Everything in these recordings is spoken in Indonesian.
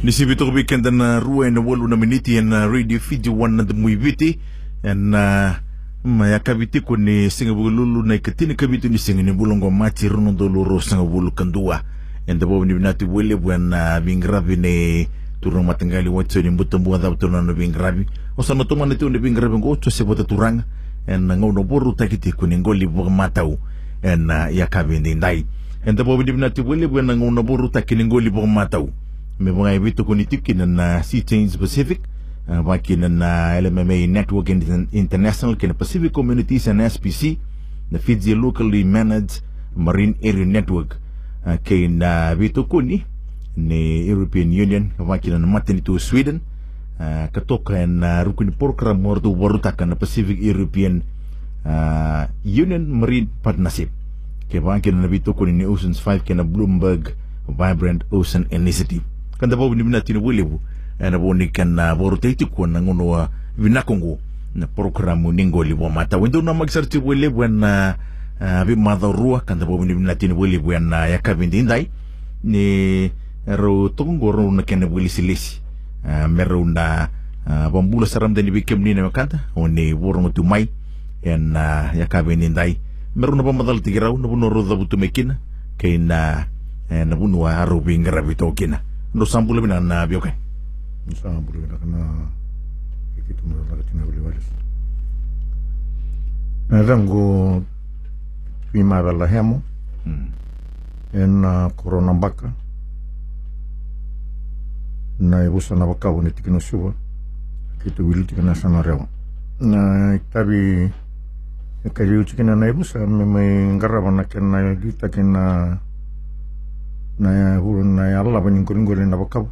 Nisibito ko weekend na rua na walo na miniti na radio video one na dumuy biti na maya kabiti ko ni singa bululu na ikatini kabiti ni singa ni bulongo mati runo doloro singa bulu kandua. And the ni binati wele buana bingrabi ni turang matangali watso ni mbutambu adha turang na bingrabi o sa natuma na ni bingrabi ngo to se bota turang and ngono boru takiti ko ni ngoli bu matau. And ya kabindi ndai. And the ni binati wele buana ngono boru takini ngoli bu matau me mga ibito ko nitikin na Sea Change Pacific uh, baki na na LMMA Network International kina Pacific Communities and SPC na Fiji Locally Managed Marine Area Network. Uh, kay na bito ko ni European Union baki na naman ito Sweden uh, katoka na rukun program ito warutaka na Pacific European Union Marine Partnership. Kaya baki na nabito ni Oceans 5 kina Bloomberg Vibrant Ocean Initiative kandabaubinibna tini wilibu nabonikana borutaitiku nangunua vinakungu na programu ningolibu mata. Wendo na magisarti wilibu na bi uh, madarua kandabaubinibna tini wilibu na yakabindindai ni ro tokongoro na kene wilisilisi uh, merunda bambula saramdani bikemnina makanta oni borungutumai na uh, yakabindindai meruna bamadal tigirau nabunorodhabutumekina kaina eh, nabunua arubingarabitokina 60분이나 나비오케 무상 부르기나 그나 이게 좀 달라가 지나 버리와리스 나랑고 위마다 라헤모 en corona baka na ibusa na baka wone tikino suba kitu wilu tikina sana rewa na tabi kayu tikina na ibusa me me ngaraba na kena gita kena na hulu na alla pa ningkuling na bakaw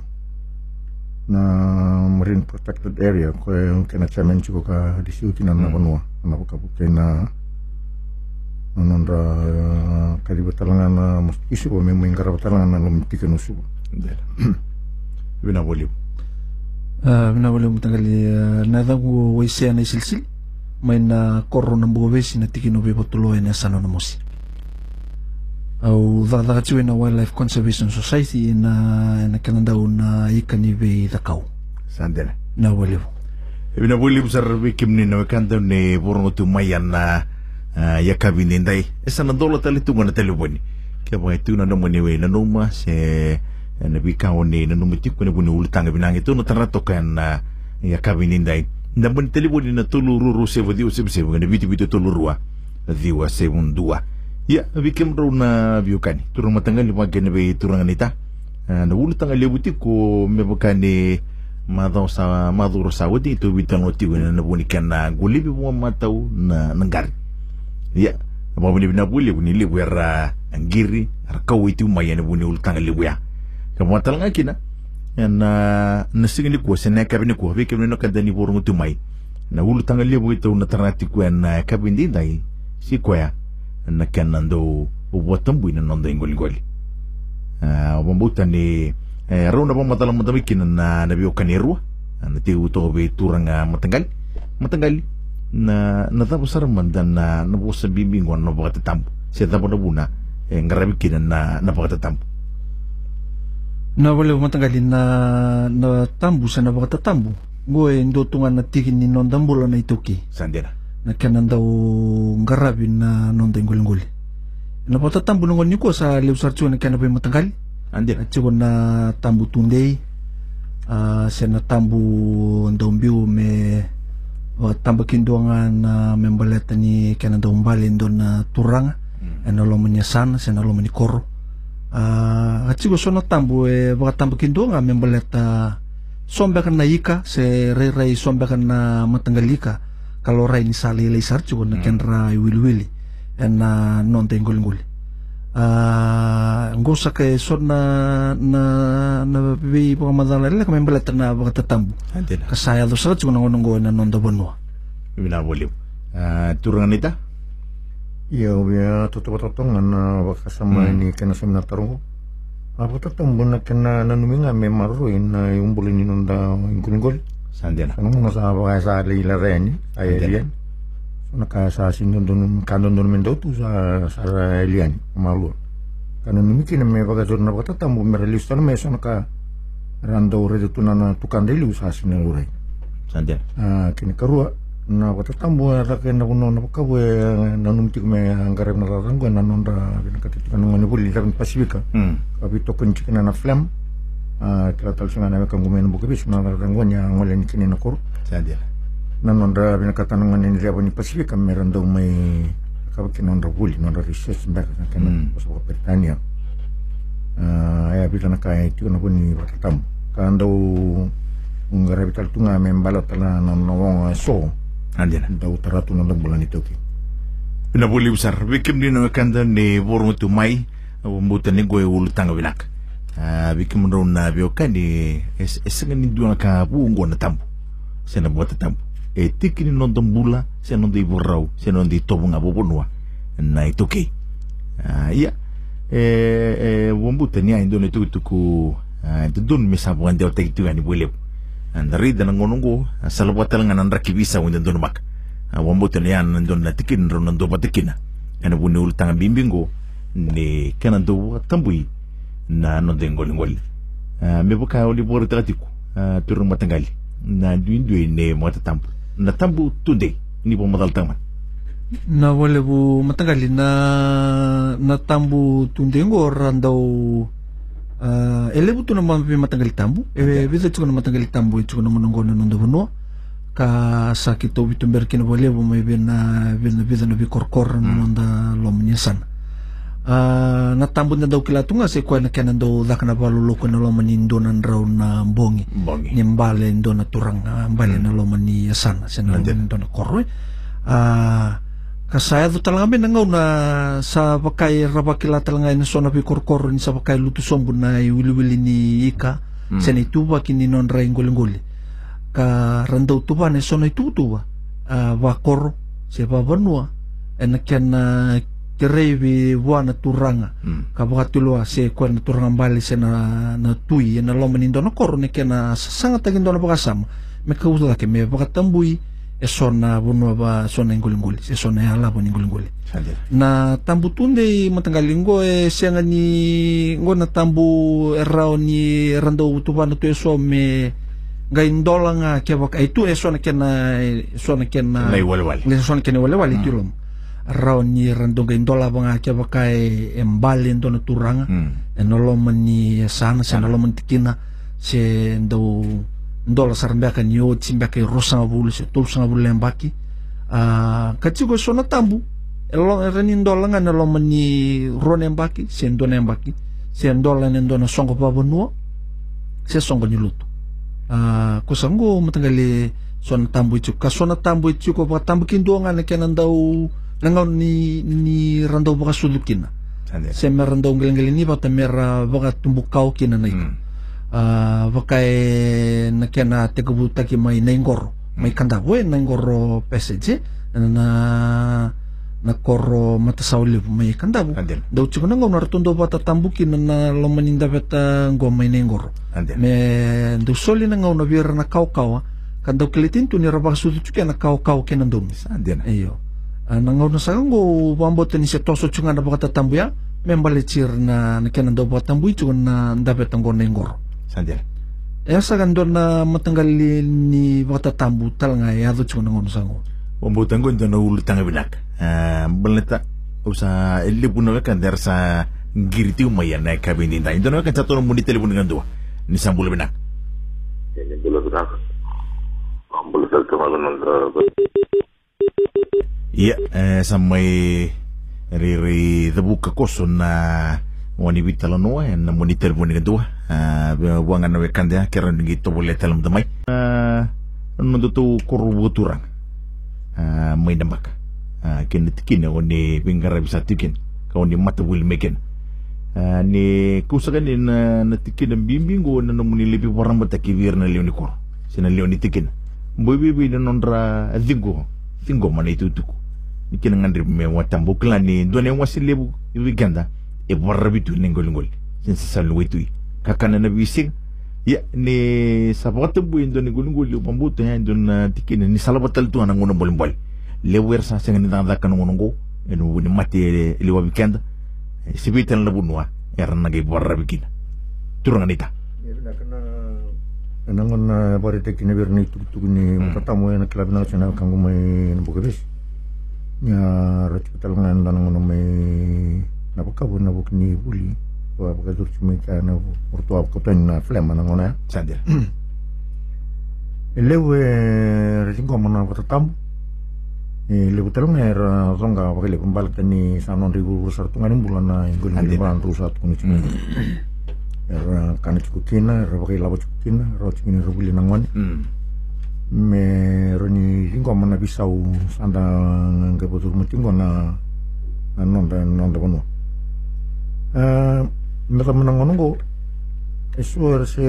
na marine protected area ko kena chairman chuko ka disiuti na na banua na bakaw kena nananda kali batalangan na isu ko memo ingara batalangan na lumtike no subo bina boliu bina boliu mutagali na dagu waisea na isilsil may na korro na buwesi na tikino be botulo sano na mosi au dhadhagatiu na Wildlife Conservation Society na na kanandau na ikani ve dhakau sandela na waliu ibina boliu sar wikim ni na kanda ne borongo tu mayan na ya kabini ndai. Esa na dola tali tu na tali boni ke ba tu na no moni we na numa se na bika oni na numa tiku na buni ultanga binangi tu na tarato kan ya kabini ndai. Na boni tali boni na tulu ruru se vodi o se se na biti biti tulu rua diwa se undua Ya, bikin ro na biukani. Turang matangal lima kene be turang anita. Na ulu tanga lebuti ko me bakane madau sa maduro sa wadi itu bitan oti na na buni kana guli bi mo matau na nangari. Ya, apa buni bina buli buni libu era angiri ar kau itu mayane buni ulu tanga lebu ya. Kamu talanga kina. Na na singini ko sene kabini ko be kemne no kadani borungu tu mai. Na ulu tanga lebu itu na tarati ko na kabindi dai si ko ya na kenan do buatan bui na nondo ingoli goli uh, bambuta ni eh, rau na pamatala matamikin na nabiyo kanirua na tiu to be turanga matanggal matanggal na na tapos saraman dan na nabusa bimbingon na bakatatampo siya tapos na buna eh, ngarabikin na na bakatatampo na wale matanggalin na na tambu sa na bakatatampo gue ndo tunga na tikin ni nondambula na itoki. Sandira na kanan daw ngarabi na nonda nguli-nguli. Na pata tambu nungon niko sa liw sarcho na kana pa matanggal. Andi. At siko na tambu tunday. Uh, siya na tambu ndombiu me o tamba kinduangan na membaleta ni kana daw umbalin doon na turanga. Mm. Ano lo man sana, siya na lo man ni koro. Uh, at siko so na tambu eh baka tamba kinduanga membaleta sombekan na ika, se re-ray sombekan na matanggalika kalau rai ni sali le sar chugo na ken ra wili wili en na non te ngul ngul ah ngosa ke so na na na bi po madala le kame belet na ba tatambu kasaya do sa chugo na ngongo na non do bonwa bina boliu turangan ita iya ya tutu totongan na bakasama ini kena semina tarungo apa tatambu na kena nanuminga me maruin na yumbulin inunda ingkul ngul Sandena. Ano mo sa baka sa lila ren, ay alien. So nakasa sinon dun kanon dun men tu sa sa alien malu. Kanon nimi kina me baka sur na baka tambo me na me so naka randa ure de tunana tukande liu sasine ure Sandia. Ah, kini karua na wata tambu ra ke na kuno na ka we na num tik me angare na ra rangu na nonda kini kati tukana ngani buli ran pasifika Hmm. kapi tokun chikina na ah kila tal sunga na ka ngumen bu kebi sunga ra rangu nya ngole ni kini na kor Sandia. na nonda bina kata ngani ni riabo ni pasifika me rando mai ka ki nonda buli nonda research mbaka kana Mm. so ko pertania ya bita na kaya itu na buni wata tambu kando ngara bital tunga me mbalo tala na no so Andina. da utaratu na bulan itu ki Pina buli besar. Bikim di na kanda ni borong tu mai. Mbuta ni gue ulu tanga binak. Ah, bikim ndo na bio kandi es esenga ni dua ka bu ngo na tambu. Sena buat tambu. E tiki ni nonton bula, sena nonton ibu sena nonton tobu ngabo bonua. Na itu ke. Ah, iya. Eh, wambuta ni aindo ni tu ku ah, itu dun misa buan dia tek tu ni boleh. Andari dan ngonongo salawatal nga nan rakibisa wanda don mak. Wambuta ni yan nandun na tikin ron nando patikin. Ano buni ultang bimbingo ni kanando tambui na no dengo ngol. Me buka oli bor tagatiku. Turun matangali. Na duin duin ne mata tambu. Na tambu tunde ni bo madal taman. na wale bu matagali na na tambu tundengo randau uh, ele butu na mampi matagali tambu e visa chuko na matagali tambu e chuko na monongo na nondo bono ka sa kito bitu berkin wale bu mai bina bina visa na bi korkor na nonda lomnya sana Uh, na tambu na daw kilatunga se kwa na kena daw dak na baluloko na loman indo na raw na bongi. Bongi. ni mbale ndo na turang ah, mbale na loma ni sana sa na Nandyan. ndo na korwe ah kasaya do talaga men nangaw na sa bakay rabakila talaga na so na pikorkor ni sa bakay lutusombo na iwili-wili ni ika. Mm. sa na ituba kini non ray ngoli-ngoli. Ka randaw tuba na so na itutuba ah wakoro sa babanua e na kyan na kirewi wa na turanga Mm. kabakatulwa se kwa na turang bali se na na tui na loma nindo na koro ne kena sanga tagin do na bakasama me kaula ke me bakatambui e sona bunwa ba sona ingulinguli se sona ala bon ingulinguli Sandia. na tambu tunde matanggalingo e senga ni ngo na tambu erao ni rando utuba na tu so me ga indola nga ke bak ai tu e sona kena sona kena Na iwal-wal. le sona kena wale wale tulom rao ni rando ga indola banga ke bakai embali ndo na turanga. Mm. e noloman ni sana. se noloman tikina se ndo ndola sarambaka ni o tsimbaka rosanga bulu se tulsanga bulu lembaki. Ah kachigo sona tambu reni ndola nga noloman ni rone mbaki se ndone mbaki. Se ndola ni ndona songo babonua se songo ni luto ah kusango matangali sona tambu itu ka sona tambu itu ko ba tambu kindonga na daw nangaw ni ni randau baka sulukina Sandia. se mera ndong geleng ni bata mera baka tumbukau kina na iko Mm. ah bakai na kena te kebuta ki mai nengoro mai kanda we nengoro PSG na na koro mata sauli mai kanda bu Sandia. dau chuko na ngom nartundo bata tambuki na na lomaninda beta ngom mai Sandia. me dau soli na ngau na vira na kau kau kan dau kelitin tu ni rabak sutu chuke na kau kau kena ndumi. Iyo. Uh, nangaw na sa ngo wambot ni sa toso chunga na baka tatambuya membali chir na nakian daw baka tambuy chunga na dapat ang gona ngor. Sandia. E sa gando na matanggal ni baka tatambu tal nga yado chunga na ngono sa ngo. Wambutan ko na ulo tanga binak. Ah, balita usa eli puno ka der sa ngiriti umaya na kabindi ta. Ito na kan sa tono muni telepon dengan dua. Ni sambul binak. Ini. Boleh saya kemarin nanti. Iya, eh, sa may riri dabuka ko so na wani bitala no eh, na muni telepon dengan dua. Ah, buangan na wekanda kera ngi to boleh telam damai. Ah, nando tu kurubuturang. Ah, may nambak. Ah, kin tikin ni pingara bisa tikin. Kau ni mata wil meken. Ah, ni kusakan ni na natikin ang bimbingo na namuni lipi parang batakivir na leon ni kor. Sina tikin. Boy bibi na nondra. Zingo mana itu tuku. Ni rin may watambo klan ni doon yung wasilebu yung ganda. E barabitu ningol-ngol. Sin sa salwito Kakana na bisig. Ya, ni sa pagkatambo yun doon ningol-ngol yung pambuto yan doon na tikin. Ni salabatal to ang unang bolimbol. Lewer sa sa ganitang dakan ng unang go. Ano ni mati liwa weekend. Sibitan na bunwa. Eran nagay barabikin. Turang anita. Iri na kana nangon na bari te kine berni tuk tuk ni matatamu ya na klabi na chana kangu mai na buka bes nya rati katalungan na nangon mai na baka bu na buka ni buli wa baka dur chumi ka na urtua baka pen na flema nangon ya? Sandira elewe rati ngoma na matatamu e lebu talunga era zonga baka lebu mbalik tani sanon ribu rusar tunganin bulan na ingol Andina. bulan chumi kana cukup kina era baka labo cukup kina era chukini rubuli nangon mm me roni ringo mana bisau sanda nga botur mutingo na na nonda nonda kono eh me ta mana ngono go esuar se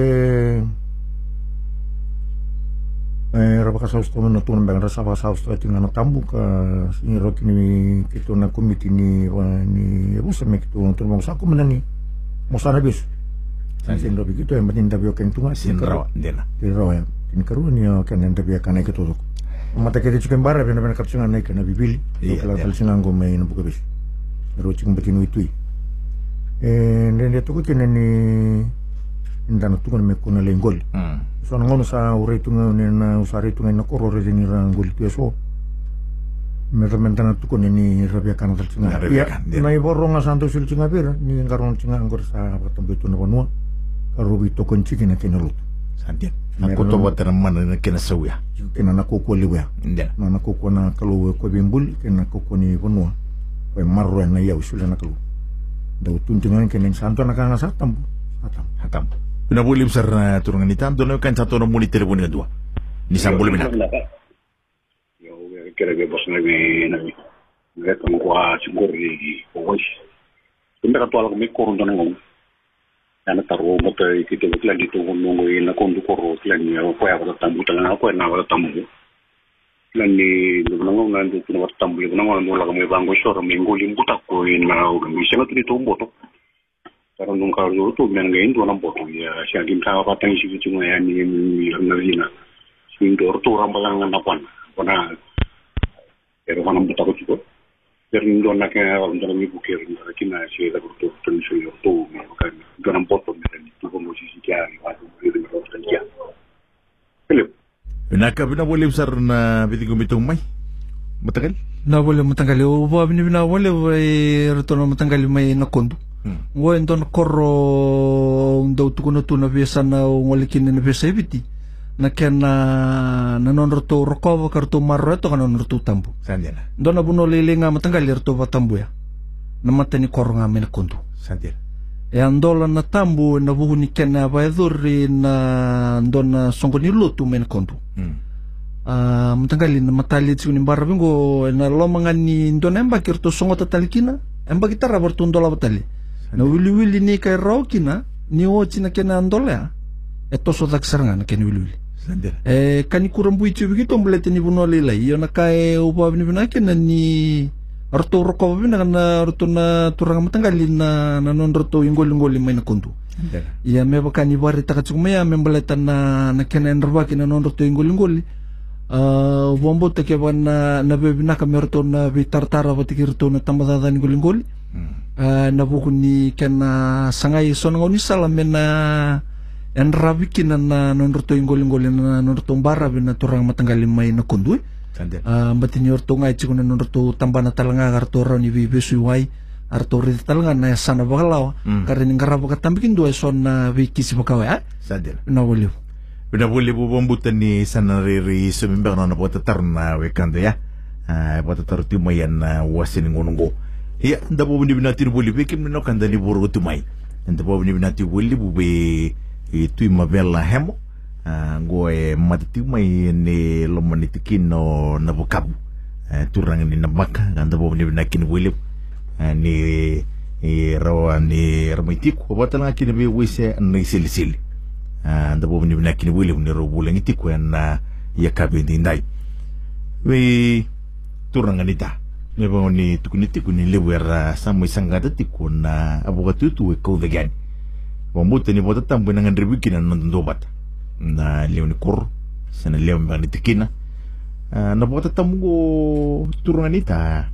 eh raba ka saus to na tun bang rasa ba saus to tinga na tambu ka sini roki ni kito na komiti ni ni busa me kito na turmong sa ko manani mo sana bis sin robi kito yang penting tapi oken tunga sin rawa ndena di rawa ya. Ini karuan ya kan yang tapi akan naik itu mata kita juga bara bena bena kapsungan naik na bibili. Iya, kalau iya. kalau sinang go may nabuka bis. Pero cikin batinu itu eh dan dia tuh kena ni indana tuh kan mekuna lenggol. Mm so ngono sa ure itu na usari itu na koro re ni itu so. Mermentana tuh kan ini rabia kan Na tercengang. rabia Iya, kan, dia. na iborong nga santo sul cenga bir ni ngaron cenga anggur sa patambe itu na banua. Karubi to kon ciki na kenalut. sandira Meron- aku to mana na kena sauya Kena na koko liwa. ndena Na na koko na kalu ko bimbul kena koko ni banua. Ko marro na ya usul na kalu. Da utun cenga kenen santo na kanga satam. Satam. hatam Una boleh besar na turungan hitam dono kan satu orang muli telepon dua ni boleh benar Yo, kira ke bos nabi nabi. Mereka ngwa sigor di bos. Tunda ka tuala kami korun tan ngom. Ana taro mata kita klan di tu ngongo ina kondu koro klan ya ko ya ko tambu tan ko na ko tambu. Klan ni ngongo ngandu tu na tambu ni ngongo ndola kami bango shoro mengo limbuta ko ina o kami sema tu tu mboto. Pero nung ka ro tu men ngayon tu nang boto ya siya gim ka pa tang si tu ya ni ni na vina. Sin dor tu rambalang na pan. Kona pero manam buta ko tiko pero ndo na ka ndo na mi buker ndo na kina si da ko to to so yo to ma ka ndo na boto me ni tu ko mo si si ya ni wa ko ni ndo tan ya Philip Una ka bina boleh besar na biting gumitong mai matagal na wale matanggali o ba bini bina wale vai retono matanggali mai na kondu Hmm. ngo endo na korro ndau tuku na tuna biasa na ngole kini na biasa ibiti na kena na non roto rokova ka roto marro eto ka non roto tambu. Sandira ndo na buno lele nga matanggali roto va tambu ya. Na matani korro nga mai na kondu sandira e andola na tambu na buhu ni kena va edhuri na ndo na songo ni lutu mai na kondu mm Ah, matanggali na matali tsiku ni barra bingo na lomanga ni ndona emba kirto songo tatalikina emba kitara bartu ndola batali na wili wili ni kai raukina ni ochi na kena ndola ya eto so daksaranga na kena e kurambu itu bigito mbelete ni buno lila. Iyo na kai upa bini bina kena ni arto roko bina na arto na turanga matanggali na na non arto ingoli ingoli mai na sandira Ia me baka ni bari taka me mbaleta na na kena nrba kina non roto ingoli ingoli. Uh, wambo te ke wana na bebi naka me roto na bi tartara wa tiki roto na tamadada ingoli ingoli. mm Uh, na buku ni kena sangai sona ngoni sala me na enrabi kina na non roto ingoli ingoli na non roto mbara bi na turang matanggali mai na sandira Uh, mbati ni orto ngai tsuku na non roto tambana talanga garto rani bi besu wai. Arto rita talanga na sana bakalawa. Mm. Karini ngarabo katambikin dua son na bi kisi bakawa ya. sandira Na waliw. Una boleh bubombutan ni sanariri sumimbar na napota tarna wekando ya. Ah, pota tar tumayan na wasin ngunungo. Ya, nda bo ni binati boleh bekim no kanda ni buru tumai. Nda bo ni binati boleh bube itu mabella hemo. Ah, goe matati mai ni lomani tikino na bokabu. Ah, turang ni nabaka nda bo ni binakin boleh. Ah, ni i rawa ni ramitiku wabatala kini be wise ni silisili Ah, nda bo ni binakini wile ni ro bulang itiku na ya kabindi ndai we turanga ni da me ba ni tukuni tiku ni lewera samu sangata tiku na aboga tutu we ko the gan wa muta ni bota tambu na ngandri wikina na ndo bata na leo ni kor sana leo mba ni tikina. Ah, na bota tambu turanga ni ta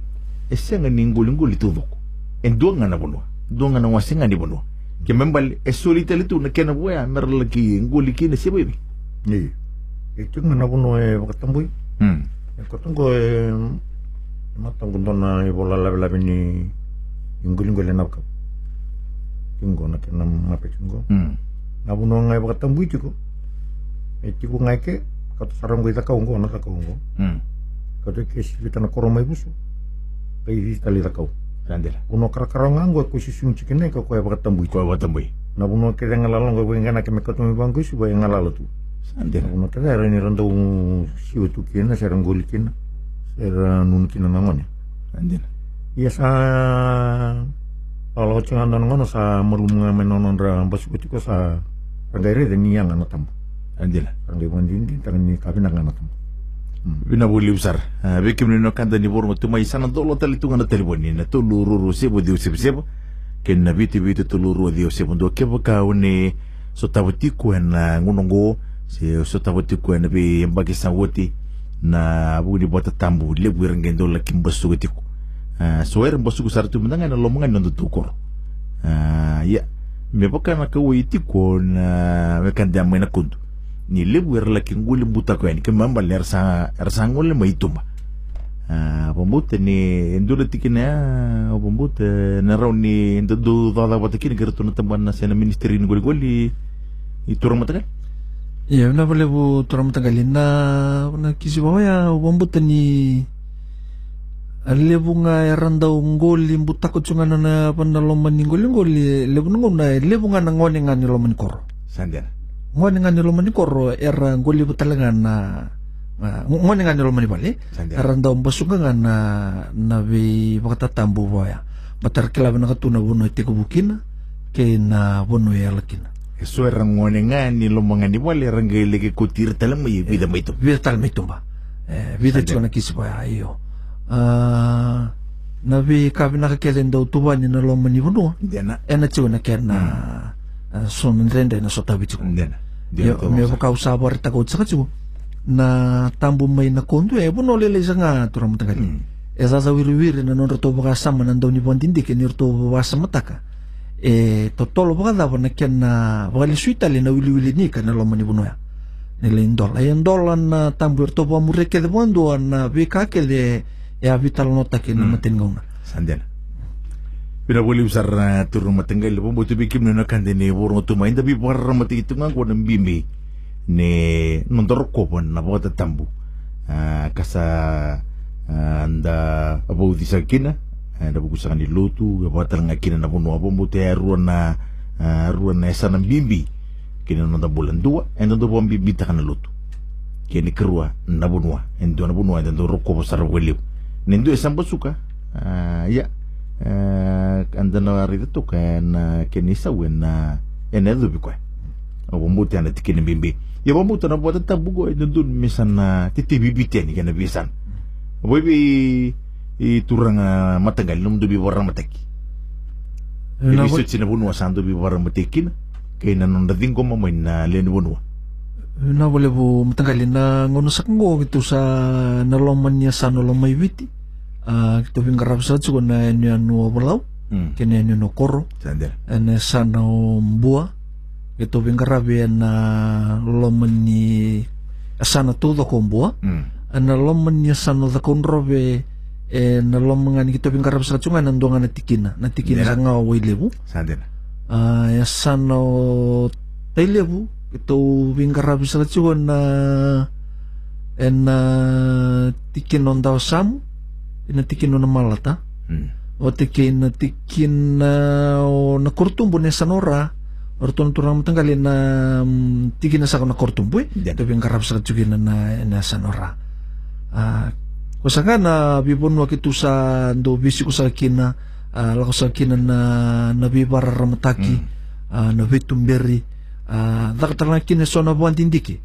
esenga ni ngoli ngoli tudoko enduanga na bonwa duanga na wasenga ni bonwa ke membal e solita litu na kena boya mer lagi ngoli kina se bebe Iya. Itu ngana puno e wakatambui. hmm. E kotongo e matang kuntona e bola labi labi ni ingguling gole Tunggo na kena mape tunggo. hmm Na puno ngai wakatambui tiko. E tiko ngai ke kato sarang gue takau ngo na takau ngo. hmm Kato ke sivita na koroma ibusu. Kai di tali takau. sandela Puno karakara nganggo ko sisun cikene ko ko e wakatambui. ko wata boy Na puno ke ngala ngo gue ngana ke mekotumi bangku supaya ngala tu. sandela Una kada era ni rando siu tu kina sera ngoli kina sera nun kina namanya. sandela Iya sa kalau cengan dan ngono sa merunga menonon ra ko sa ragaire de ni yang ana tambo. sandela Rangai mandin din tangan ni kabin ang ana tambo. bina boli usar. Bekim ni no kanda ni bormo tuma isana dolo tali tunga na telefoni na tulu ruru sebo di usebo sebo ken na biti biti tulu ruru di usebo ndo kebo ka une so tabutiku na ngunongo se so tabutiku na bi sawoti na budi bota tambu lebu rengendo la kimbasu getiku so er mbasu sar tu mendanga na lomonga ndo tukor ya me boka na ka witiku na me kanda na kundu ni lebu er la kinguli buta ko ni kemamba ler sa er sa ngole mai tumba ah bombute ni endure tikina o bombute na raw ni ndu dada wata kini gerto na tamban ministeri ni goli iturang matagal Iya, na boleh bu turang matagalin na ya wambuta ni lebu nga eranda ngoli buta ko tsunga na na panaloman ni ngoli ngoli lebu nga na lebu nga na ngoni nga ni loman koro sandiana ngoni nga ni loman koro era ngoli buta nga na ngoni nga ni loman bali sandiana eranda umbasunga nga na na vi bakatatambu baya matar kilaba na katuna buno ite kubukina ke na buno ya lakina. So er ngone nga ni lomonga ni wale rangele ke kutir talang mai vida tum vida eh vida Sande. chona kisi ba ayo ah na vi ka vi na ka kelen do tu bani na lo mani buno diana e na chona ken na son rende na sota bichu diana yo me ba ka usa ba ta ko tsaka chu na tambu mai na kondu e buno le le zanga tu ram tagali e za za wiri wiri na non to ba sama na ndo ni bondindi ke ni to ba sama taka e to tolo ba da ba na ken na ba le suita le na wili wili ni ka na lo mani buno ya nele indola e indola na tambu to ba mure ke de bondo na vi ka ke de e a vital nota ke na. Maten ngona sandiana Pina boleh usar uh, turun matenggal pun butuh bikin nuna kan ni borong tu main tapi barra mati itu ngang kuat bimi. Ne nontor ko pun na bota tambu. Ah, kasa ah, anda abu di sakina anda buku sangan di lutu apa terang akina na pun apa butuh ruan na ruan na sana bimbi kini nonton bulan dua enda tu pun bimbi takkan lutu. Kini kerua na bunua endo na bunua rokko besar welip esam suka. Ah, ya na rita to kan uh, kenisa wen na ene do bi kwa o bombuti ana tikini bimbi ya bombuti na bota tabugo endo dun misan na titi bibi teni kana bisan. Boy bi i turang uh, matagal num do bi warang mataki na Ibiso sina bunwa sando bi warang matakin kay na nung dating ko mamoy na len bunwa na boleh bu matanggalin na ngono sa ngo gitu sa naloman niya sa nalomay witi ah gitu bing karap sa tsugo na niya no balaw hmm. Kene niya no koro. Ene sa no mbua. Bing karap yan na loman ni sa na todo ko mbua. Hmm. Ana loman niya sa no da konrobe e na loman nga gitu bing karap sa tsugo na ndo nga natikina. Natikina Yeah. sa nga way lebu sandel Ah, ya sano tailebu ito wingkara bisa kacuan na en na tikin on daw sam ina tikin on na malata. Hmm. O tikin na tikin na o na kurtumbo na sanora. Orton turang matanggalin na mm, tikin na sa na kurtumbo eh? Yan. ito wingkara bisa kacuan na na, na sanora. Ah kusa nga na bibon wa kitu sa ndo bisi ko sa kina ah lako sa kina na nabibara ramataki ah na vitumberi ah dakatala kina so na buwan dindiki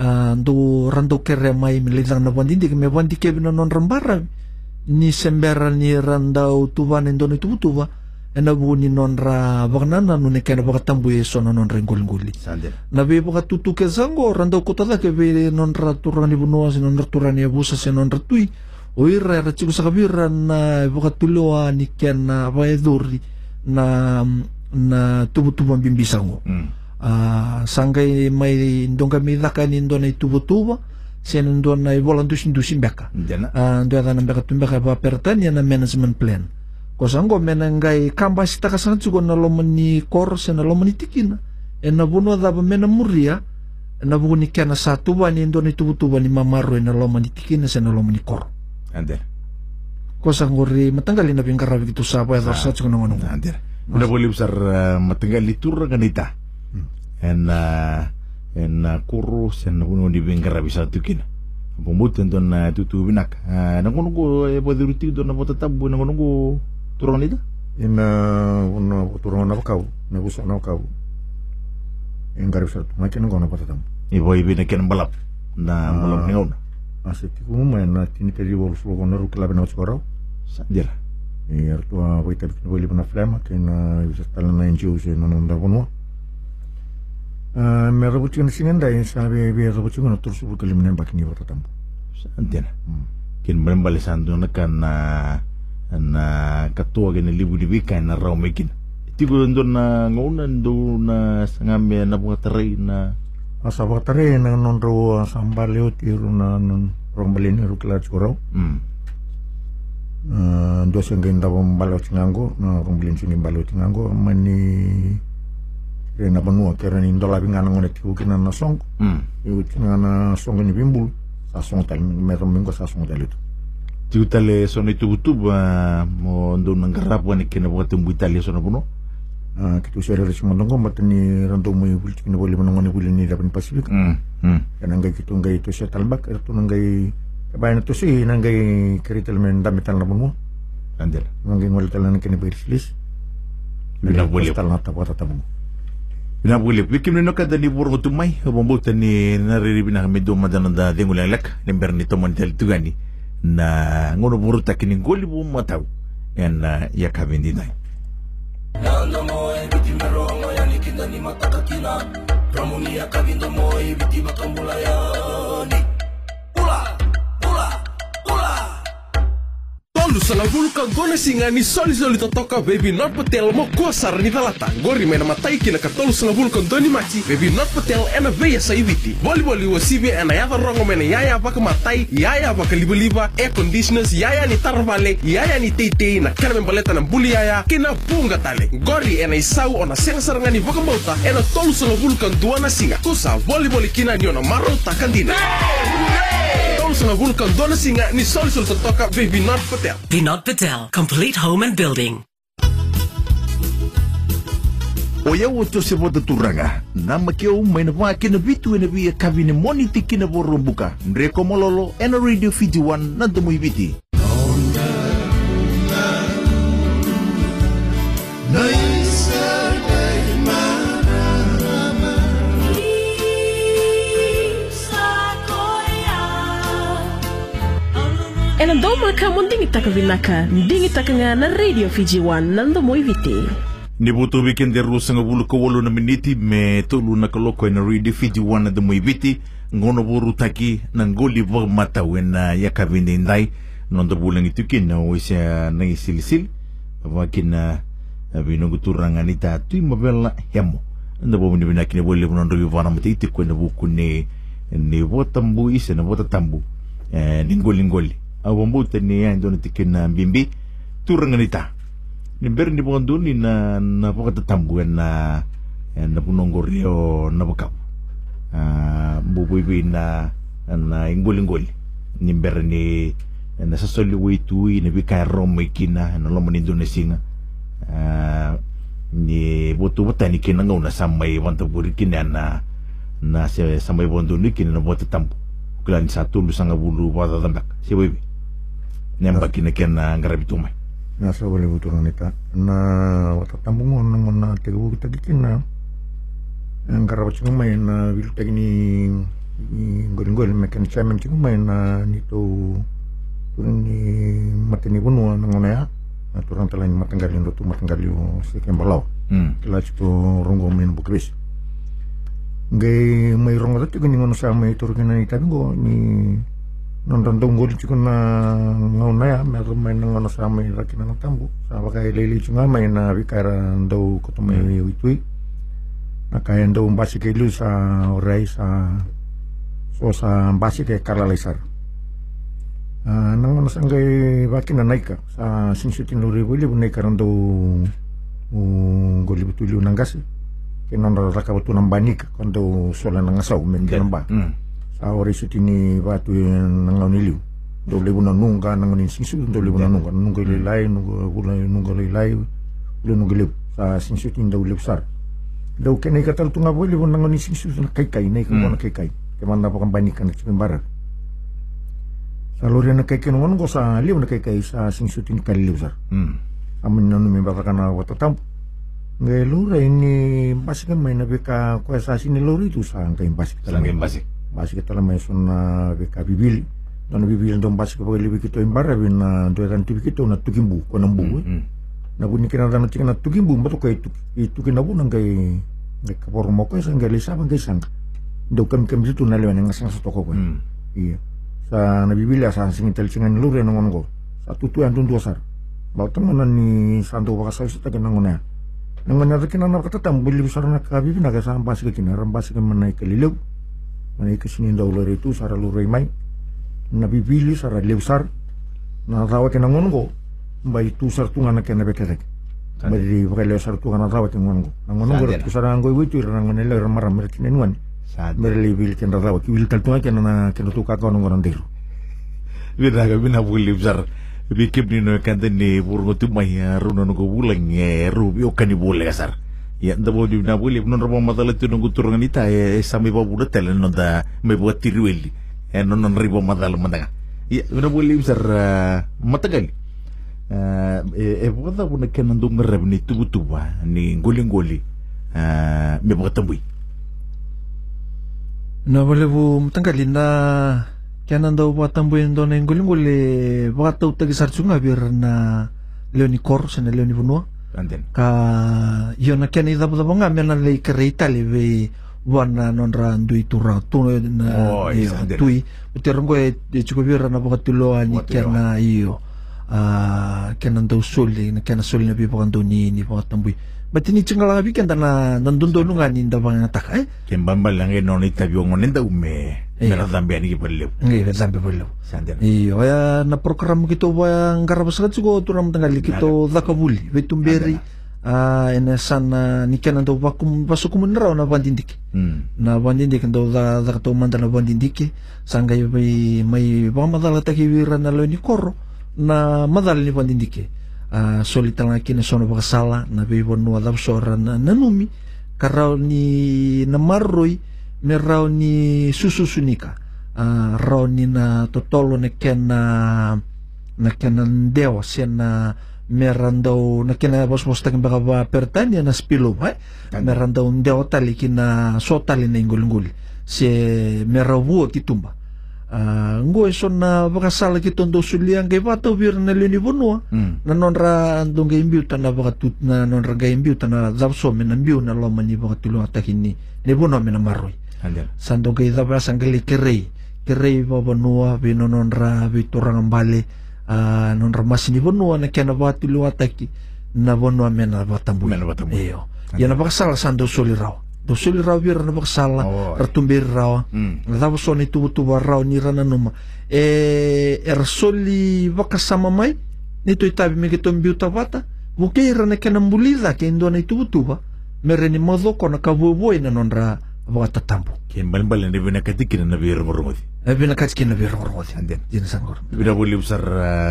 ah ndo rando kere mai mililang na buwan dindiki me buwan dike bina non rambara ny sembera ny randao tovanyndaony tovatova navony nonra vakanana no ny akaina vaka tamboe sona nonra ingolingoli nave vaka tutuka zango randao kotalaka ve nonra turani vonoa sy nonra turani avusa sy nonra tui. Oira ra tsiko sakavira na vaka tuloa ny kaina vaedori na na tuvutuva mbimbi sango mm. ah, sangai mai ndonga midaka ni ndona ituvutuva tuva tuva sen ndona i vola ndusi ndusi mbeka Ndena. uh, ndo adha na mbeka tumbeka ba pertani na management plan ko sango mena ngai kamba sitaka sana tsugo na lomo ni kor sen na lomo ni tikina e na vuno adha ba mena muria e na vuni kiana sa tuva ni ndona i tuva tuva ni mamaro e na lomo ni tikina sen na lomo ni kor Ndena. ko sango ri matanggali na vingara vikitu sapa ya sa tsugo na ngono Ndena. Una boleh besar uh, matanggal itu ganita. En uh, en uh, kurus en uno di bengkara bisa tukin. Pembuatan tu na tutu binak. Uh, nangono ko e pode ruti do na bota tabu nangono ko turun itu. ina una turun na bakau na busa na bakau in garib sa tu makin ngona patatam Ibo ibi na kian balap na balap ni ngona. asik ku mai na tini kali bol slogo na rukla bena chorau Sandir. e artua vai ter que boli bena flema que na bisa tala na NGO se na nanda bonua rabuti na tursu bu kali menen bakini patatam Sandir. Kin berembali sandu na kan na na katua gini libu di bika na raw mekin. Tigo ndo na ngona ndo na sangame na bunga taray na asa bakatare na non ro sambal yo tiru na non rong balini rukla chorau mm. Uh, dua senggain dabang balau tingango na rumbilin sini balau tingango mani kena benua kira ni ndola bingan ngone tiu kina na song Mm. iu kina na song ni bimbul sa song tal merom minggo sa song tal itu Tiu tale sono itu butu ba mo ndo nang garap wani kena buat tumbu Italia sono puno. kitu sere resi mondongo matani rando mo ibul kina boleh menongoni buli ni pasifik Mm. Mm. kana ngai kitu ngai itu sa talbak ertu ngai kabayan itu sih ngai keritel men damitan na benua Sandir. ngai ngol talan kini berislis Bina boleh. tal na tapata tabu Nino kada ni burung tumay. Bambutan ni nariri bina kami do madana da dengulang lak. Lember ni toman tel tugani. Na ngono buru takini goli bu mataw. En uh, ya kami di nai. Tolu sana vulka gona singa ni soli soli totoka baby not patel mo ko sar ni talata gori mena matai kina ka tolu sana vulka doni machi. Baby not patel ena veya sa iviti boli boli wo sibe ena yava rongo mena yaya baka matai yaya baka liba liba air conditioners yaya ni tarvale yaya ni tei na kana membaleta na buli yaya. Kina punga tale. Gori ena isau ona senga saranga ni vaka mauta ena tolu sana vulka duana singa kusa boli boli kina ni ona marota kandina Tolu sana vulka dona singa ni soli soli totoka baby not patel Vinod Patel, complete home and building. O ia o tose voda turanga. Na makeo mai na wā kena vitu ena via kavine moni te kina. Nreko mololo ena radio Fiji 1 na damui viti. Ndingi taka vinaka ndingi taka nga na radio Fiji 1 nando mo iviti. Ni deru sanga bulu ka walo na miniti me tolu na kaloko ena radio Fiji 1 na damui viti. Ngono boru taki na ngoli vog mata wena ya kavine ndai. Nondo bulang itu kina o isa na isilisil. Wakina binungu turanga ni tatu mabela hemo. Nda bo ni bina kina bole bunondo vivana matiti kwenda buku ni ni votambu isa na vota tambu. Eh, ni ngoli ngoli. Mbimbi turanga nita. Ni ni bondo ni na na pokata tambu na na punongo rio na bubuy na na ngoli ngoli. Ni na sa soli witu ni bika romo ikina na lomo ni Indonesia. Ah, ni botu bota ni kina ngau na samai wanta buri kina na na samai bondo ni kina na bota tambu. Kulan satu lu sanga bulu wata tambak. Si bibi. Nembak kina kina ngarabi tumai. na sa boleh buturan nita na wata tambung on nang na tegu kita karabat sing may na bil tagi ni goling goling mekan chairman sing may na nito turun ni matini bunua nang ona ya ni matanggalin rotu matanggalio si kembalau Hmm. kila chiko rongo min bukris ngai may rongo dati gani ngono sa may turun na itabi go ni non randong gol chiko na ngauna ya meron may nang ano sa may laki na ng tambo sa bagay lili chunga may na bikara daw ko to may uitui Naka endo mbasi ke lu sa orai sa so sa mbasi ke kala lesar. Uh, nang mana sanggai baki na naika. Sa sinsutin lori buli bu naika rando goli butuli unangasi ke non raka batu nambanika kondo sola nangasau men ke namba Sa ori sutini batu nangauniliu do lebu na nunga nangonin sinsu do lebu na nunga nunga lilai nunga gula nunga lilai gula nunga lebu sa sinsutin do lebu sar do kene katal tunga boleh lebu nangonin sinsu na kai kai nei ka bona kai kai ke mana pa kambani kan barat. Sa lori na kai kai nunga nunga sa lebu na kai kai sa sinsutin kali lebu sar Mm. amin nanu mi baka kana wata tam ngai lura ini basi kan main beka kwa sa sini lori tu sa ngai basi kita Sangin basi. kita sona beka bibili dan bibili don basi ka pagli bikito imbara bin na do tan tu bikito na tukimbu ko nambu eh. Mm. na bunyi kina dan tika na tukimbu mbato kai tu itu kina bu ngai ngai kapor mo ko sa ngai lisa ngai sang do kam kam situ na lewan ngasang sa toko ko Mm. iya sa na bibili sa singin tel singan lure nongon ko sa tutu an tuntu sar ba tangan ni santo baka sa sita kina ngona nangona na kina na katatam bili besar na kabi na ka sa ambas ka kina ka manay kalilaw manay ka sinin daw lure itu sara lure may na bibili sara lewsar na tawa kina ngon ko ba itu sar tunga na kina bekerek ba di baka lewsar tunga na tawa kina ngon ko ngon ko Sandera. sara ngoy witu rangon nila ramaram mer kina nuan Sad. mer libil kina tawa kiwil tal tunga kina na kina tuka ka ngon ngon dero Bina ka bina buli besar. Bikip ni no kanta ni burgo tu mai runo no bulang e rubi o kani bule kasar. Ya nda bo na buli non robo madala tu nungu turungan ita e sami ba buda tele no da me buat tirueli. E non non ribo madala mandaga. Ya bina buli besar matagali. e buda buna kenan do ngarab ni tubu tuba ni ngoli ngoli. Me buat tambui. na wale bu mtanggali na kena daw patambuin do na nguli-nguli baka tau tagi sarchunga bir na leoni kor sa na leoni bunua Anten. ka yo na kena idab dabo nga mena lei kere itali ve wana nonra ndui tura tu na Oh, isa, tui. Utirang ko e chuko bira na baka tuloan ni kena iyo. Ah kena daw suli na kena suli na bipa kanto ni ni baka tambui. Batini chinga lang abi kenta na nandundo nga ni nda bang tak eh? Kembambal lang e non itabyo ngonenda ume. Iya. Mera también ni perlu. zambe bollo Santen. Iyo, kaya na program kito ba ang karabas ka sugo turam tanggali kito dakabuli vetumberi ah ena sana nikan ando bakum basukum nraw na bandindik Hmm. na bandindik ando da da to manda na bandindik sangay may may ba madala ta kiwira na lo ni koro na madala ni bandindik ah solita nga kina sono bakasala na bibon no adab sora na nanumi karaw ni na marroy ni raw ni sususunika. Ah raw ni na totolo na ken na na ken na dewa siya na meron daw na kina bos bos takin baka ba pertan yan na spilo ba meron daw dewa tali kina so tali na ingul-ingul si meron buo kitumba ah ngoy so na baka sala kiton daw suliang kay bato bir na lini bunua Hmm. na nonra andong ga imbiu na baka tut na nonra ga imbiu na zapso men imbiu na loma ni baka tulung atakin ni ni buno men maroy sandoke ita pa sangkele kerei kerei vavanua panua be nononra be torang bale a ah, nonra masini vanua na kena batu luataki na vanua mena batambu mena batambu iyo ya na pakasala sando soli rawa do soli rawa bira oh, eh. mm. na pakasala ratumbir rawa na tapo soni tubu tubu rawa ni rana numa. E er soli pakasama mai nito itabi meketombiu tavata Mungkin rana kena mulida ke indona itu butuh, mereni modoko na kabubuai na nonra vata tambu. Kembambal ni bina katikin na bir morongodi. E bina kachki na biro ngodi. Anden. Jina sangor. Bina buli besar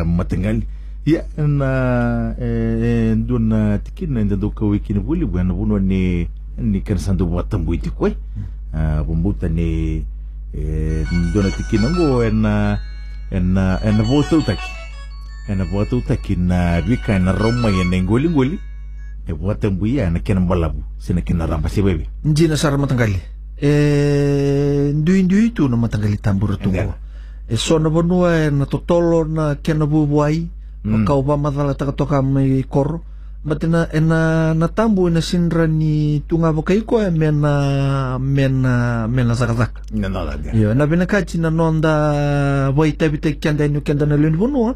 matengal. Ya na eh don na tikin na ndo ka wiki ni buli buana buno ni ni kan sandu watam buiti koi. Ah bumbuta ni eh don na tikin ngo en en en voto taki. En voto taki na bika na roma ya ngoli ngoli. e wata mbuya na kena malabu sina kena ramba si bebe njina sara matangali. E ndui ndui tu na matangali tambura tungo e sona bonua e na totolo na kena bubuai mm. kau ba madala taka toka mai koro. Matina e na tambu na sindra ni tunga bokai ko e mena mena mena zakadak na nada yo na bena kati na nonda boitabite kenda ni kenda na lenu bonua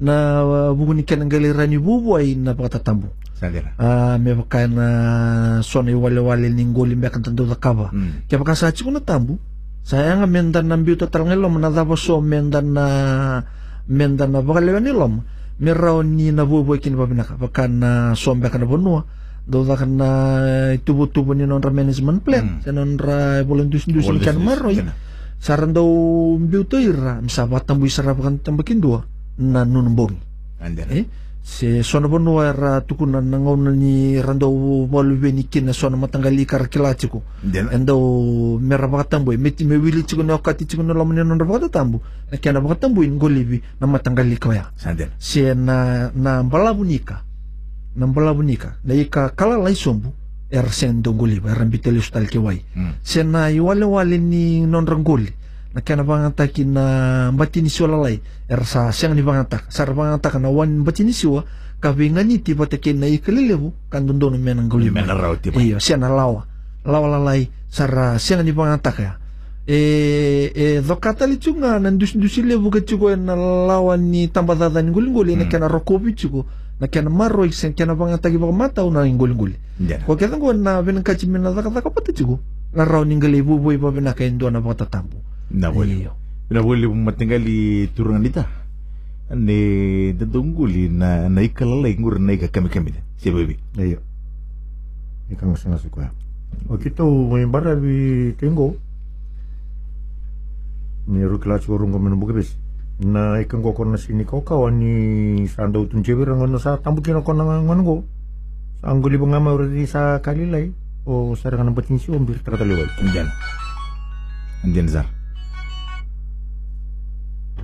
na uh, buguni kenangali rani bubu ay na pagtatambu Sandira. Ah, me baka na sona wale wale ni ngoli mbeka tanto da kaba Mm. kaya baka sa chikuna tambu. Saya nga menda na mbiuta talangilom na dabo so menda na menda na baka lewa nilom merao ni na bubu kini babinaka baka na so mbeka na bonua do da kana tubo-tubo ni non management plan. Mm. sa non ra dus dus Wala kan dus- maro Kena. saran daw mbiuta ira misaba tambu isara dua na nunumbongi Andira. eh se sona bono era tukuna nangauna ni rando waluwe ni kina sona matanggali karakila chiku Andira. endo mera bakatambu meti me wili na wakati chiku na lamani na bakatambu na kiana bakatambu in golibi na matanggali kaya se na na mbalabunika na mbalabunika na ika kala laisombu er sendo golibi er ambitele ustal kiwai Mm. se na iwale wale ni non rangoli na kena bangataki na batini siwa lalai. Er sa siang ni bangatak sar bangatak na wan batini siwa. Kabingani tiba teke na ikalelebu kan dondono menang goli Mena raw tiba. iyo siya na lawa. Lawa lalai. Sar siang ni bangatak ya. E e dokata li chunga na ndus ndusi lebu ka chuko na lawa ni tambadada ni goli goli na Mm. kena rokobi chuko na kena maro iksen kena bangataki baka mata una ni goli goli Andira. kwa kaya ngo na binang kachi mina zaka zaka pata la raw ningali bubu iba bina kaya ndo na bata tambu Na wali. iyo Na wali matingali turangan dita. Ne dadunguli na na ikalala ingur na ika kami kami. Si baby. Iya. Ika nga sana suko ya. O kito may bara bi tengo. Ni rukla churung ko menu bugabis. Na ikan ko na sini ko kawan ni sanda utun cebir ngono sa tambukin ako na ngono ko. Sa angguli ba nga maurati sa kalilay. O sa rangan ng batinsi o mbir takataliway. Andyan. Andyan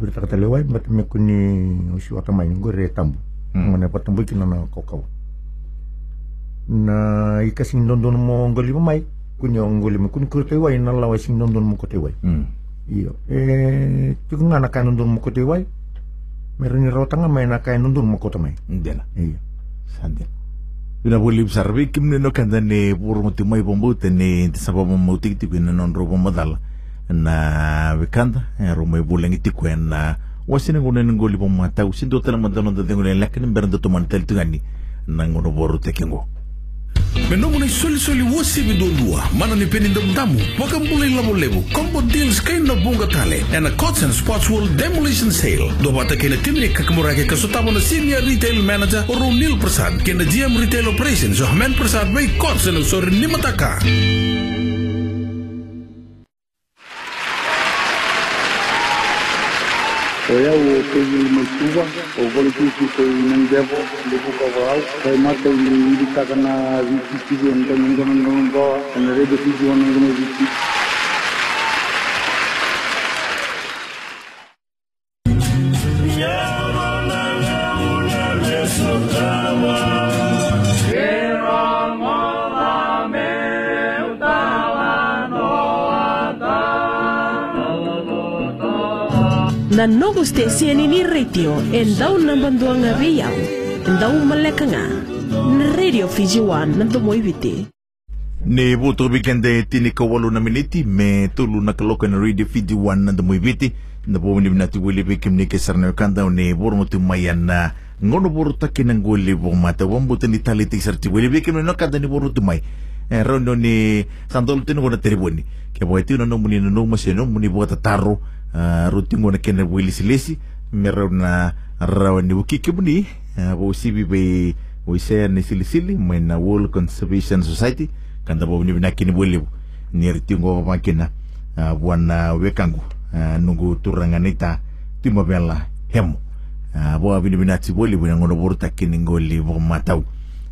zar. Mbir takataliway bat me kuni usi wata main go re tambu. Mm. Ngone patambukin na kokaw. Na ikasing dondon mo angguli ba may. Kunyo angguli mo kun kurteway na laway sing dondon mo kuteway. Mm. Iyo. Eh, tigo nga nakain nandun mo kutiway. Meron ni rota nga may nakain nandun mo kutamay. Andyan. Iyo. Sandyan. Una wali sarbi kim ne no kanda ne pur muti mai bombo te ne sabab mo tikti ko ne non robo modal na bekanda ro mai bulang iti ko na wasine ngone ngoli bom mata usin do tala mandano da ngone lakin berndo to man tel tungani na ngono boru te kengo Menongo na soli-soli wasi bidondua. Mana ni penindam damu. Wakam bulay labo lebo. Combo deals kain na bunga tale. And a Cots and Sports World Demolition Sale. Dobata kina timni kakamurake kasutamo na Senior Retail Manager o Ronil Prasad. Kina GM Retail Operations o Hamen Prasad may Cots and usori ni mataka. O ia o kei mai tuva o vole tusi kei nang devo le buka wau kai mata i iri taka na viti tiki o nda nda nda nda nda na rebe tiki o nda nda na nogo stesieni ni radio e ndau nambanduanga riau ndau malekanga. Na radio fiji wan na domo ibiti ne boto bikende tini ka walu na miniti me tulu na kaloka na radio fidi wan na mo ibiti na po ni binati wili be kim ni ke sarna kanda ne bor mo tumayan na ngono bor takin ng guli bo mata. Wambo tani tali ti sarti wili no kanda ni bor tumay eh rono ni sandol tino na teriboni ke boy tino no muni no muni bo tataro rutingo na kena wili silesi meron na rawan ni wuki kimuni bo sibi be bo isa ni silisili may na World Conservation Society kanda bo ni binakini wili ni ritingo makina buana wekangu Ah, nungu turanganita timo bela hemo Ah, bo bini binati boli bina ngono borta kini ngoli bo matau.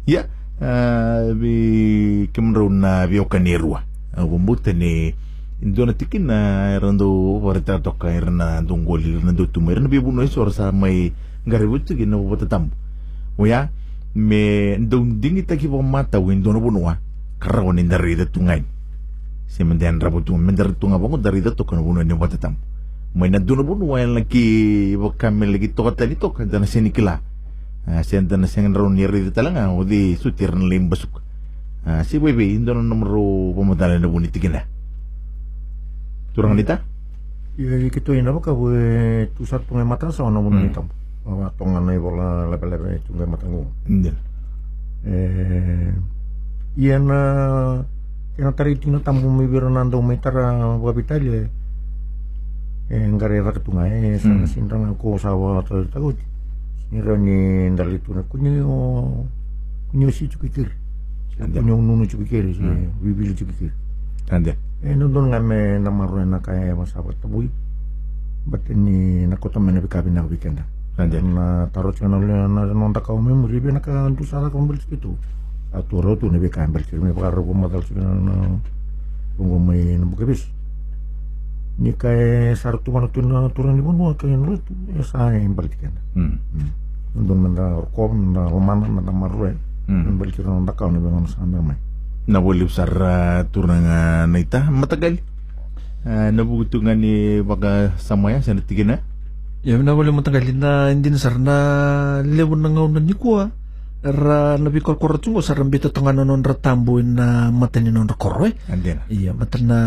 Ya ah, bi kemro na bi okanirua bo mute ni indona tikin na rando warta toka irna dungoli irna do tumo irna bi buno isor sa mai ngaributu gina bo tatambo Oya, me ndong dingi taki bo mata win dono bunua karawan indari da tungain. Si mendian rabu tu mendar tunga bongo dari da tokan buno ni wata tam mai na dono bunua yang lagi bo kami lagi toka tani toka dana sini kila. Ah, si dana sengan ron ni ri talanga odi sutir na lim basuk Ah, si bebe indono nomoro pemodal na buni tikina turang nita Iya, kito ina ba ka we tusat tungai mata sa ono mo Hmm. nitam. wa tonga nei bola lepe lepe tunga matangu Indian. eh ia na kena tari tina tamu mi biro nando mai tara wa bitale eh ngare ra tunga eh sana sindang ko sawa ta tagu nira ni ndali tuna kunyo kunyo si chukikir kunyo nunu chukikir si bibili chukikir Indian. Eh nundon ngame namaru na kaya masabat tabui bateni nakota mena bikabi na weekenda Indian. na taruh chana le na nonda kau me muri be na ka antu sara kau bel situ atu ro tu be ka bel situ me par ko madal situ na bungo me na buke bis ni ka e sar tu na tu ni bunu ka en tu e sa e bel situ Hmm. ndon menda ko na romana na marue Hmm. bel situ nonda kau ne be ngana sa me Nawali usar uh, turnang na ita matagal. Uh, nabugutungan ni baka samaya sa natigina. Ya na wala mo tagali na hindi na sar na lewo na ngaw na ni kuwa. Ra nabi kor kor tungo sar ambito tanga na non ratambo na mata ni non rakoro eh. Iya mata na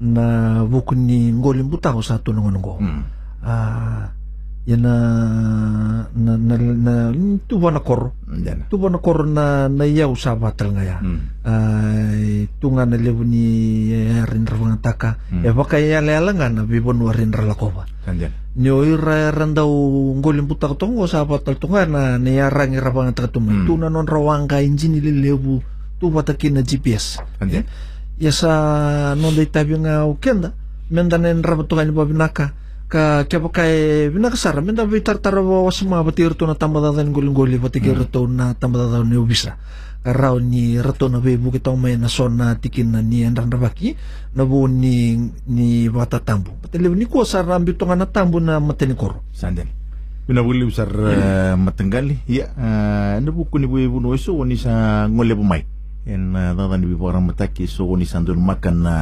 na buku ni ngolim buta ko sa tunong ngo. Hmm. Ah na na na, na tuwa na kor. Tuwa na kor na na yaw sa batal nga ya. Hmm. Ay tunga na lewo ni eh, rin rawang taka. Hmm. Ya baka yale nga na bibon wa rin ralakoba. Indian. Nyo ira randaw ngolim putak tongo sa batal tunga na niyarang irabang at katumay. Hmm. Tuna non rawang ka injin ililebu tu batakin na GPS. Indian. Ya sa non day tabi nga ukenda. Menda na rabatungan ni babinaka. Ka kaya pa kay binaka sara. Menda ba tartarawa was mga batir to na tambadadan guling-guli. Batikir to na tambadadan ni ubisa. Karaw ni rato na bebu kita may nason na tikin na ni andang rabaki. Nabu ni ni bata tambo. Patiliw ni ko sa rambi to nga na tambo na matinikoro. Sandal. Pinabuli usar uh, matanggal. Ya, uh, nabuku ni buhay buno iso ni sa ngole bumay. En uh, dada ni biparang mataki so ni sandul makan na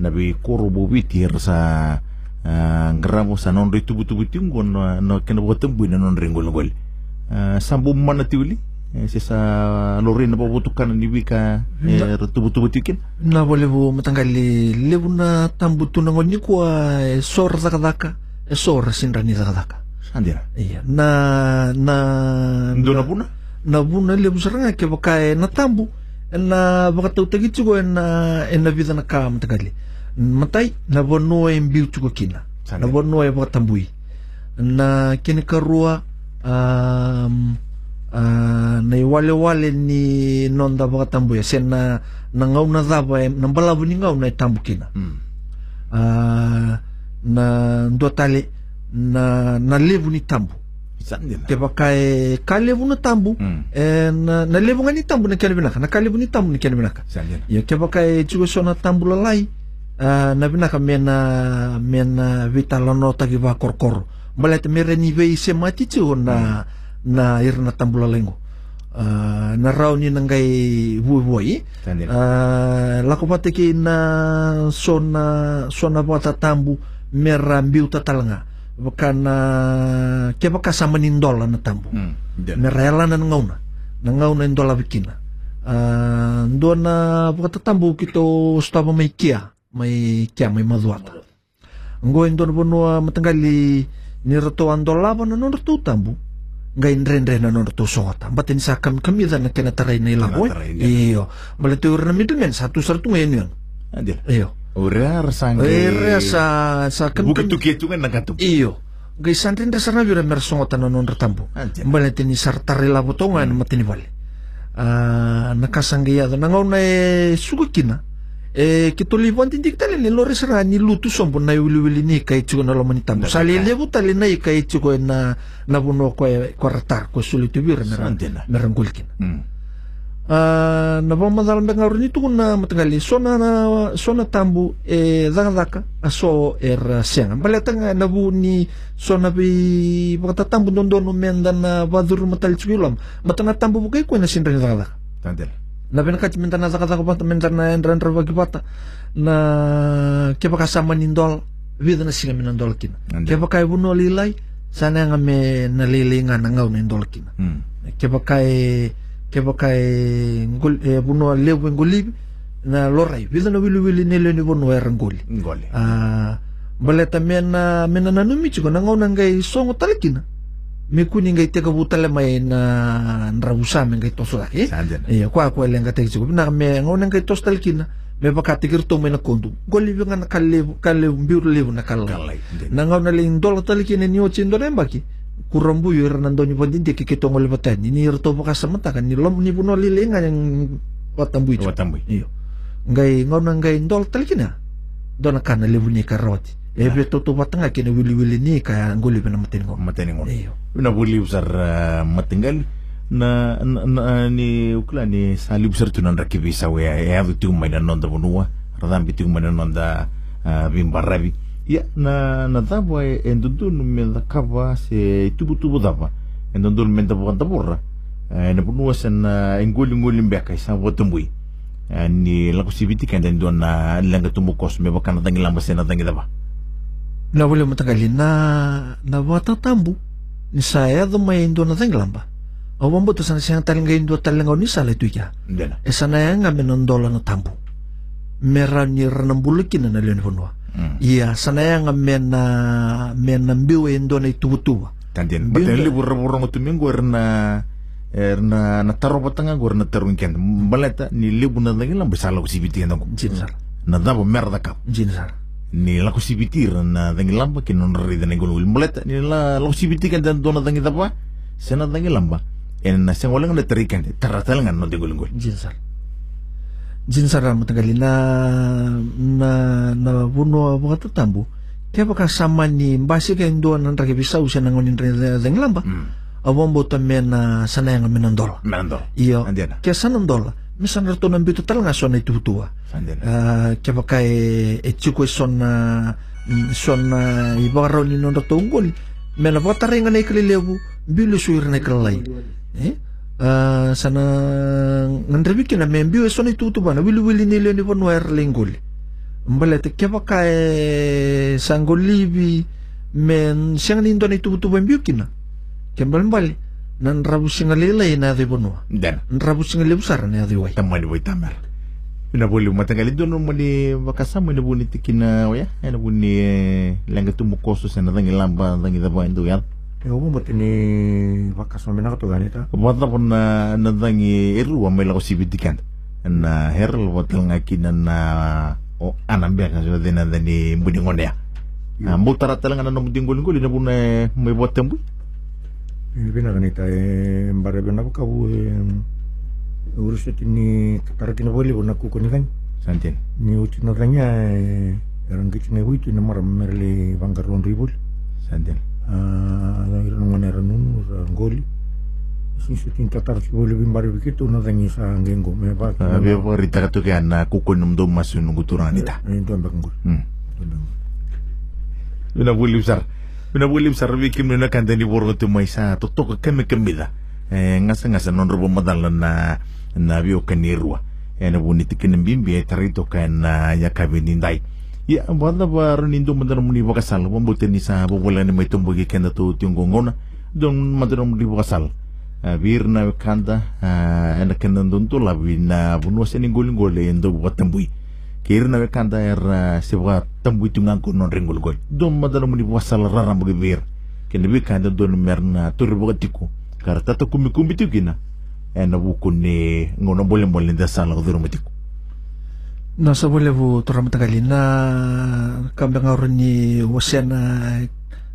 nabi koro bubiti sa uh, ngramo sa non ritu butu butu ngon no, no kena botem bu na non ringol ngol. Uh, sambu mana tiuli. Eh, si sa lorin na pabutukan ni bika eh, ritu butu butu kin. Na wale bo matanggali lebu na tambo to na ngon ni ko ay sor zakadaka. E sor sinra ni zakadaka. Sandira. Iya, na na Ndo na puna? na buna lebu saranga ke baka na tambu na baka tau tagi chugo na na vida na ka matagali matai na bono e mbiu chugo kina. Na bono e tambui. Na kini karua um, uh, na iwale wale ni nonda baka tambu ya sen na na ngau na daba e na balabu ni ngau na e tambu kina. Hmm. uh, na ndo tale na na levu ni tambu. Ke baka e ka levu na tambu Hmm. e na, na levu nga ni tambu na kena binaka. Na ka levu ni tambu na kena binaka. Ya ke baka e chugo so na tambu lalai ah, na binaka mena mena vita lano tagi ba korkoro balet mere ni vei se mati na na ir na tambu lalengo Ah, na rau ni nangai vui uh, lako pate ki na sona sona bata tambu mera mbiu tatalanga baka na ke baka sama ni ndola na tambu. Hmm. Indian. mera na ngauna. Na ngauna ndola bikina uh, baka tatambu kito staba mai kia mai kia mai maduata ngo ndo na bonua matanggali ni rato andola ba na non rato tambu ngai nrenre na non rato songota baten sa kam kamida na kena tarai na tarai, iyo bale tu na middleman satu sartu ngayon yun Sandira. iyo Ora rasang Ere sa sa kam Bukan tu kia tungan nakatum. iyo ngai santin da sarna bira mer songota na non ratambu bale tini sartare la botonga na matini bale ah nakasangaya na ngau na e sugukina Eh, e ke tolivandi ndiki talele lo na raha niloto sombona iwiliwilini ikaitsiko na lomani tambo salelevu talena ikaitsiko na na vono kue kue ratar kue solito vira merangolikina mm. ah, na vamazala mbega roni tukuna matangali. Sona na sona tambo e eh, dhakadhaka aso era eh, senga mbale tanga na vu ni sona vi vakata tambo dondono menda na vadhuru matalitsuko iloma matana tambo vukai kuena sindrani dhakadhaka tandela na binaka minta na daka daka bata minta na endran bagi bata na ke baka sama nindol vida na singa minandol kina Ande. ke baka ibuno lilai sana nga me nalilinga na ngaw nindol kina Hmm. ke bakai ke bakai ngol e ngolibi na lorai vida na wili wili nele ni bono era ngoli Ngole. ah na numi chuko na ngona ngai songo talikina me kuni ngai teka butale mai na nrabusa me ngai toso daki Sandena. iya kwa kwa lenga teki chiku na me ngone ngai tos talkina me baka tikir to me na kondu. Goli bi ngana kalle kalle mbiur levu na ndena. na ngau na ling dola talkina ni ochi ndo rembaki kurambu yo irana ndo ni pandindi ke ketongo le batani ni irto baka samata kan ni lom ni buno lilenga yang watambu itu Watambu. iyo. Ngai ngau na ngai ndol talkina dona kana levu ni karoti ebe toto batanga kene wili wili ni ka ngoli bena matin ngo mateni ngono iyo na buli usar uh, na, na, na ni ukla ni sali usar tunan rakibi sawe ya ya tu mai na nonda bunua radam bitu na nonda uh, bimbarabi ya na na daba endundun me da kava se tubu tubu daba endundun me da banda borra na bunua sen engoli ngoli mbeka sa botumbui ni laku sibiti kan dan don na langa tumu kos me bakana tangi lamba sena na wale matagali na na wata tambu ni saya do mai indo na tenglamba awambo to sana siang talinga indo talinga ni sala tu ya ndena e sana ya nga menondola na tambu mera ni ranambulukin na leon fonwa Mm. iya sana ya nga mena mena mbiu indo na itubutuwa Tandien. Tak- li burra burra ngotu minggu erna erna na taro batanga gor na taro ken. Baleta ni libu na lagi lambe sala kusibiti ndong. jin sar Na dabo merda kap. jin sar Ni la kusibiti na dangi lamba kin non rida na gulu. Baleta ni la la kusibiti kan dan dona dangi dapa. Sena dangi lamba. En na sen walang na terikan. Taratal ngan no dingul ngul. jin sar jin sar na matagali na na na buno wata tambu kaya baka sama ni mbasi ka indo na rake bisa usia na ngonin tenglamba Hmm. awambo to mena sana yang menondola Merando. iyo Andiana. kaya sanondola misan rato ng bito talaga so na itutua Andiana. Ah, kaya baka e chiko son na son na ibaraw ni non rato unggol mena bata rin nga na ikalilebu bilo suir na ikalay eh Ah, sana ngandrabikin na men biyo son itutuba na wili wili nilo ni pon wer linggol mbalete kaya baka e sanggolibi men siyang nindo na itutuba biyo kina kaya mbali nan rabu singalilay na di bonwa Ndena. rabu singalilay usara na di way Tamani boy tamer. Ina boli matangali dono mali bakasama ina buni tikina oya. Ina buni langa tumukoso sena dangi lamba dangi daba indo yan. E obo mati ni vakas mamena kato ganita. Wata pun na nadangi eru wa mela ko sibitikan. Na herl watal ngaki na na o anam biya kan sudah na dani budi ngone ya. Ah, Ambo tara talang na muding gulin gulin na buna may buat tembu. E bina ganita e mbare bina ko kabu e urus itu ni katara kina boli bona ku kuni kan. Santin. Ni uti na kanya e eran kichi ne witu na mara merli bangaron ribol. Santin. Ah, iran ngone ranun ngoli. Sin sutin tatar si boli bimbare bikitu na dangi sa ngengo me ba. Biya po rita ka to kaya na kukun nung dum masun nung guturan nita. E ndo ambak ngol. Hmm. Una buli usar. Una buli usar bikim na kanda ni borgo tu mai sa to to keme kemida. Eh ngasa ngasa non robo madal na na bio kanirua. Eh na buni tikin bimbi e tarito kan na ya kabinindai. Ya banda ba runindo madal muni bakasal mambuti ni sa bobola ni may tumbugi kenda tu tiungongona. Don madal muni bakasal. bir na kanda ena kenda don tu labi na bunwa seningol ngol endo watambui kir na kanda er sewa tambu itu ngangko non ringgol gol dom madana muni wasal rara bagi bir kene bi kanda don merna tur boga tiku. Kar tata kumi kumi tu kina. Ena buku ni ngono boleh boleh da sala dur matiku. Na sa wale bu tora matagali na kambang aron ni wasiana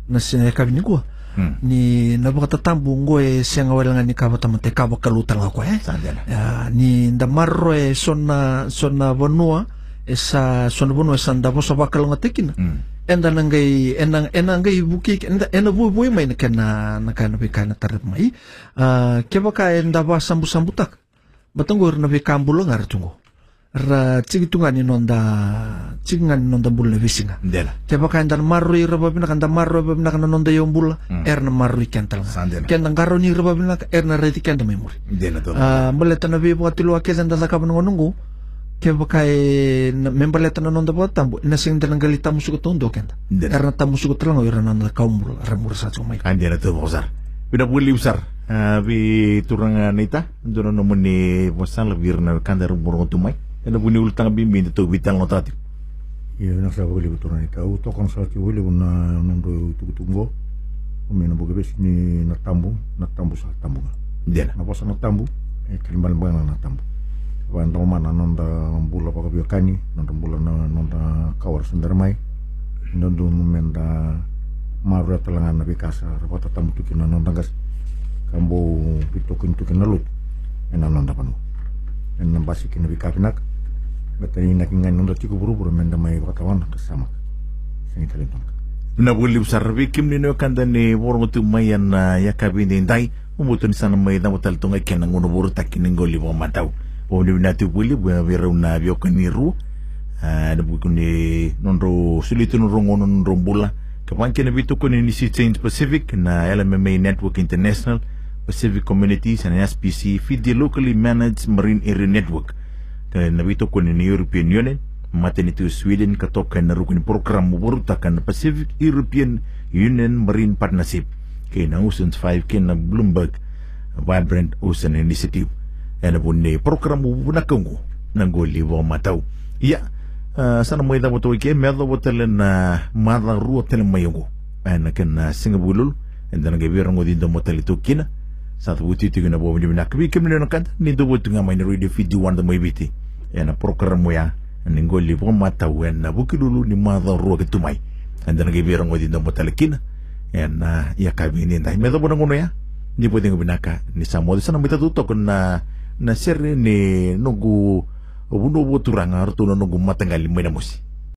na siya kabini ko hmm. Ni nabakatatambu ngo e siya nga wala nga ni kabatamante kabakalutal ako eh? Sandana Ah, ni ndamarro e sona sona bonua esa sona bonua esa ndabo sa bakal enda nangai enang enang gai buki enda ena bu bu mai na kana na kana be kana tarat mai. Ah keba ka enda ba sambu sambutak. Batangor na be kambulo ngar tungo. Ra cigitunga ni nonda ciginga ni nonda bulna visinga. Ndela. Keba ka enda marro i raba bina kanda marro ba bina kana nonda yombula erna marro i kental kenda ngaro ni raba bina erna reti kenda memori ndela to Ah, baleta na bibo atilo akeza nda nungu ke bakai membaleta na nonda ba tambo na sing dan galita musuko tondo kenda Ndela. karena tamu suko telang ora nanda kaumul ramur sa mai Andela to bosar bina buli usar bi turanga nita dono no muni wasal bir na kanda rumur tu mai ena buni ultang bimbi to vital notati Iya, nak sa boli betul ni. Tahu. Tokang sa ti boli una nando tu tunggo. umina buka besi ni na tambu na tambu sa tambu Dena. na posa na tambu e kalimbal bana na tambu Wanda mana nonda bula paka biyo kani nonda bula nonda kawar sundar mai. Nonda menda maru talangan na bikasa rapata tambu tukin na nonda gas kambo pitukin tukin na lut ena nonda panu. Ena basikin na bikapinak Bata ina kingan nonda tiku buru-buru menda mai katawan kasama Sini kali nonda na buli sarbi kim ni kanda ni borong tu mayan ya kabini dai umutun sana mai na mutal tunga kena ngono buru takin ngoli bo matau o ni na tu buli bu vera na bio kani ru. Na bu kuni nonro sulitu no rongo nonro bula kapan kena bitu kuni ni si change pacific na LMMA network international pacific communities and SPC feed the locally managed marine area network. Na bitu kuni ni European Union matin itu Sweden katokan na rukun program berutakan Pacific European Union Marine Partnership. Kena Oceans 5 kena Bloomberg Vibrant Ocean Initiative ena bunne program buna kongo nangoli wa matau. Ya uh, sana mai da moto ke? Medo botel na mada ruo tel mayongo ena kena singabulul enda nga birango din do motel itu kina sa buti tu na na kbi kemne na kan ni do botu nga mai radio video wanda mai biti. Ena program mo ya ningoli bo matau. Ena bukilulu ni mada ruo ke tumai enda nga birango din do motel kina ena ya kabini ndai medo bona ngono ya. Ni pwede nga binaka. Ni samo sana mita tutok na na sere ni nunggu ubuno buturanga arto na nunggu matangali may namusi